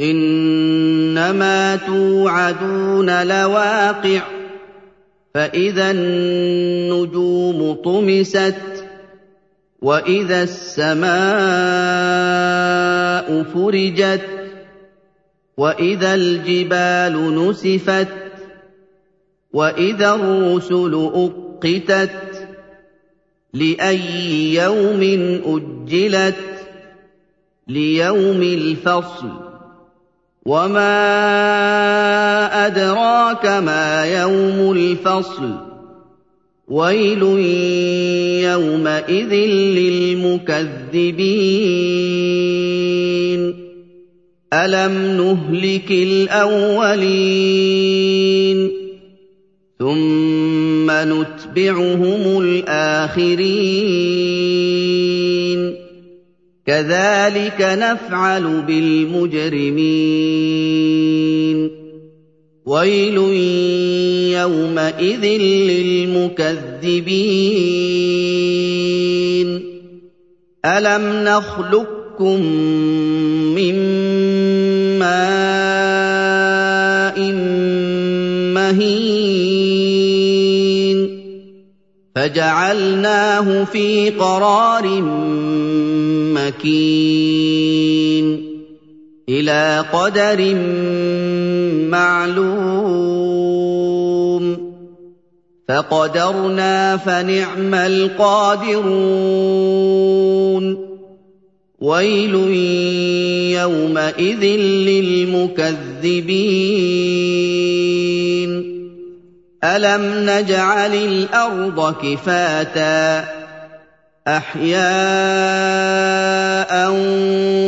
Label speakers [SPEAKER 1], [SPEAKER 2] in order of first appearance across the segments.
[SPEAKER 1] إنما توعدون لواقع فإذا النجوم طمست وإذا السماء فرجت وإذا الجبال نسفت وإذا الرسل أقتت لأي يوم أجلت ليوم الفصل. وما أدراك ما يوم الفصل ويل يومئذ للمكذبين ألم نهلك الأولين ثم نتبعهم الآخرين كذلك نفعل بالمجرمين. ويل يومئذ للمكذبين. ألم نخلقكم من ماء مهين؟ فجعلناه في قرار مكين إلى قدر معلوم فقدرنا فنعم القادرون ويل يومئذ للمكذبين الم نجعل الأرض كفاتا احياء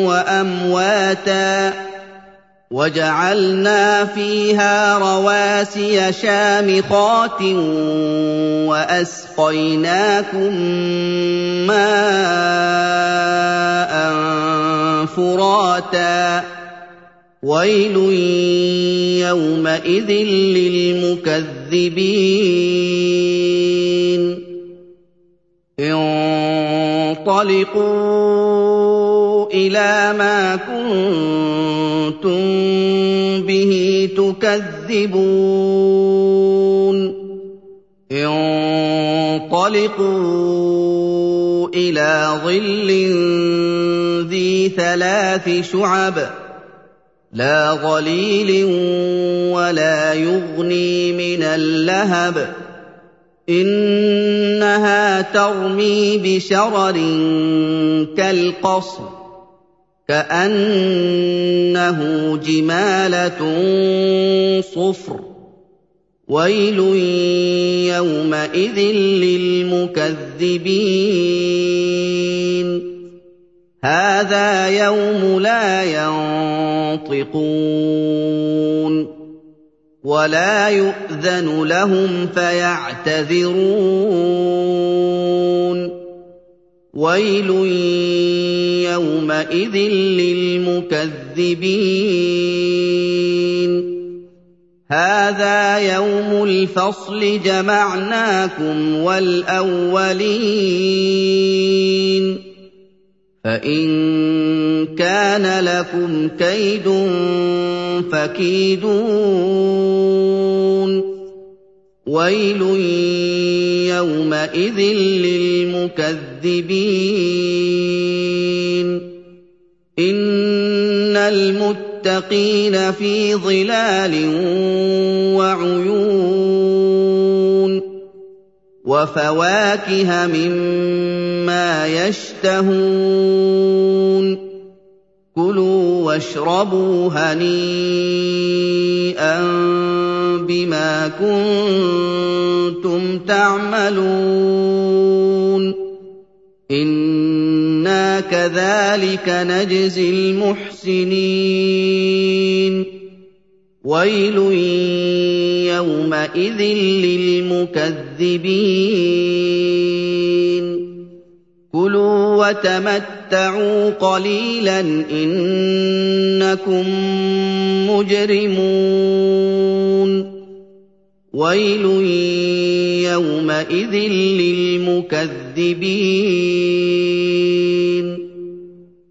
[SPEAKER 1] وامواتا وجعلنا فيها رواسي شامخات واسقيناكم ماء فراتا ويل يومئذ للمكذبين. انطلقوا إلى ما كنتم به تكذبون. انطلقوا إلى ظل ذي ثلاث شعب. لا ظليل ولا يغني من اللهب. إنها ترمي بشرر كالقصر كأنه جمالة صفر. ويل يومئذ للمكذبين. هذا يوم لا ينطقون ولا يؤذن لهم فيعتذرون. ويل يومئذ للمكذبين. هذا يوم الفصل جمعناكم والأولين. فإن كان لكم كيد فكيدون. ويل يومئذ للمكذبين. إن المتقين في ظلال وعيون. وفواكه مما يشتهون. كُلُوا وَاشْرَبُوا هَنِيئًا بِمَا كُنتُمْ تَعْمَلُونَ. إِنَّا كَذَٰلِكَ نَجْزِي الْمُحْسِنِينَ. وَيْلٌ يَوْمَئِذٍ لِّلْمُكَذِّبِينَ كُلُوا وَتَمَتَّعُوا قَلِيلًا إِنَّكُم مُّجْرِمُونَ وَيْلٌ يَوْمَئِذٍ لِّلْمُكَذِّبِينَ